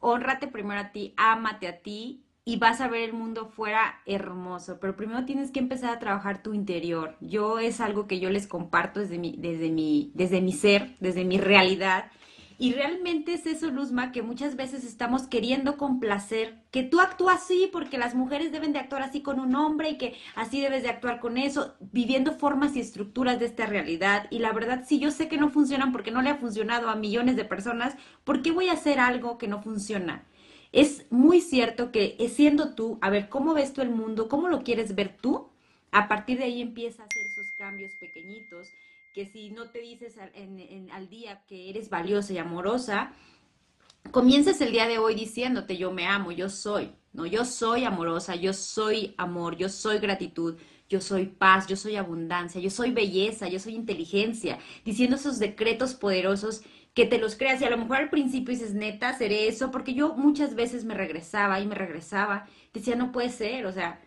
honrate primero a ti, ámate a ti y vas a ver el mundo fuera hermoso, pero primero tienes que empezar a trabajar tu interior. Yo es algo que yo les comparto desde mi, desde mi, desde mi ser, desde mi realidad. Y realmente es eso, Luzma, que muchas veces estamos queriendo complacer, que tú actúas así porque las mujeres deben de actuar así con un hombre y que así debes de actuar con eso, viviendo formas y estructuras de esta realidad. Y la verdad, si yo sé que no funcionan porque no le ha funcionado a millones de personas, ¿por qué voy a hacer algo que no funciona? Es muy cierto que siendo tú, a ver, ¿cómo ves tú el mundo? ¿Cómo lo quieres ver tú? A partir de ahí empieza a hacer esos cambios pequeñitos que si no te dices al, día que eres valiosa y amorosa, comiences el día de hoy diciéndote yo me amo, yo soy, no, yo soy amorosa, yo soy amor, yo soy gratitud, yo soy paz, yo soy abundancia, yo soy belleza, yo soy inteligencia, diciendo esos decretos poderosos que te los creas. Y a lo mejor al principio dices, neta, seré eso, porque yo muchas veces me regresaba y me regresaba, decía, no puede ser, o sea,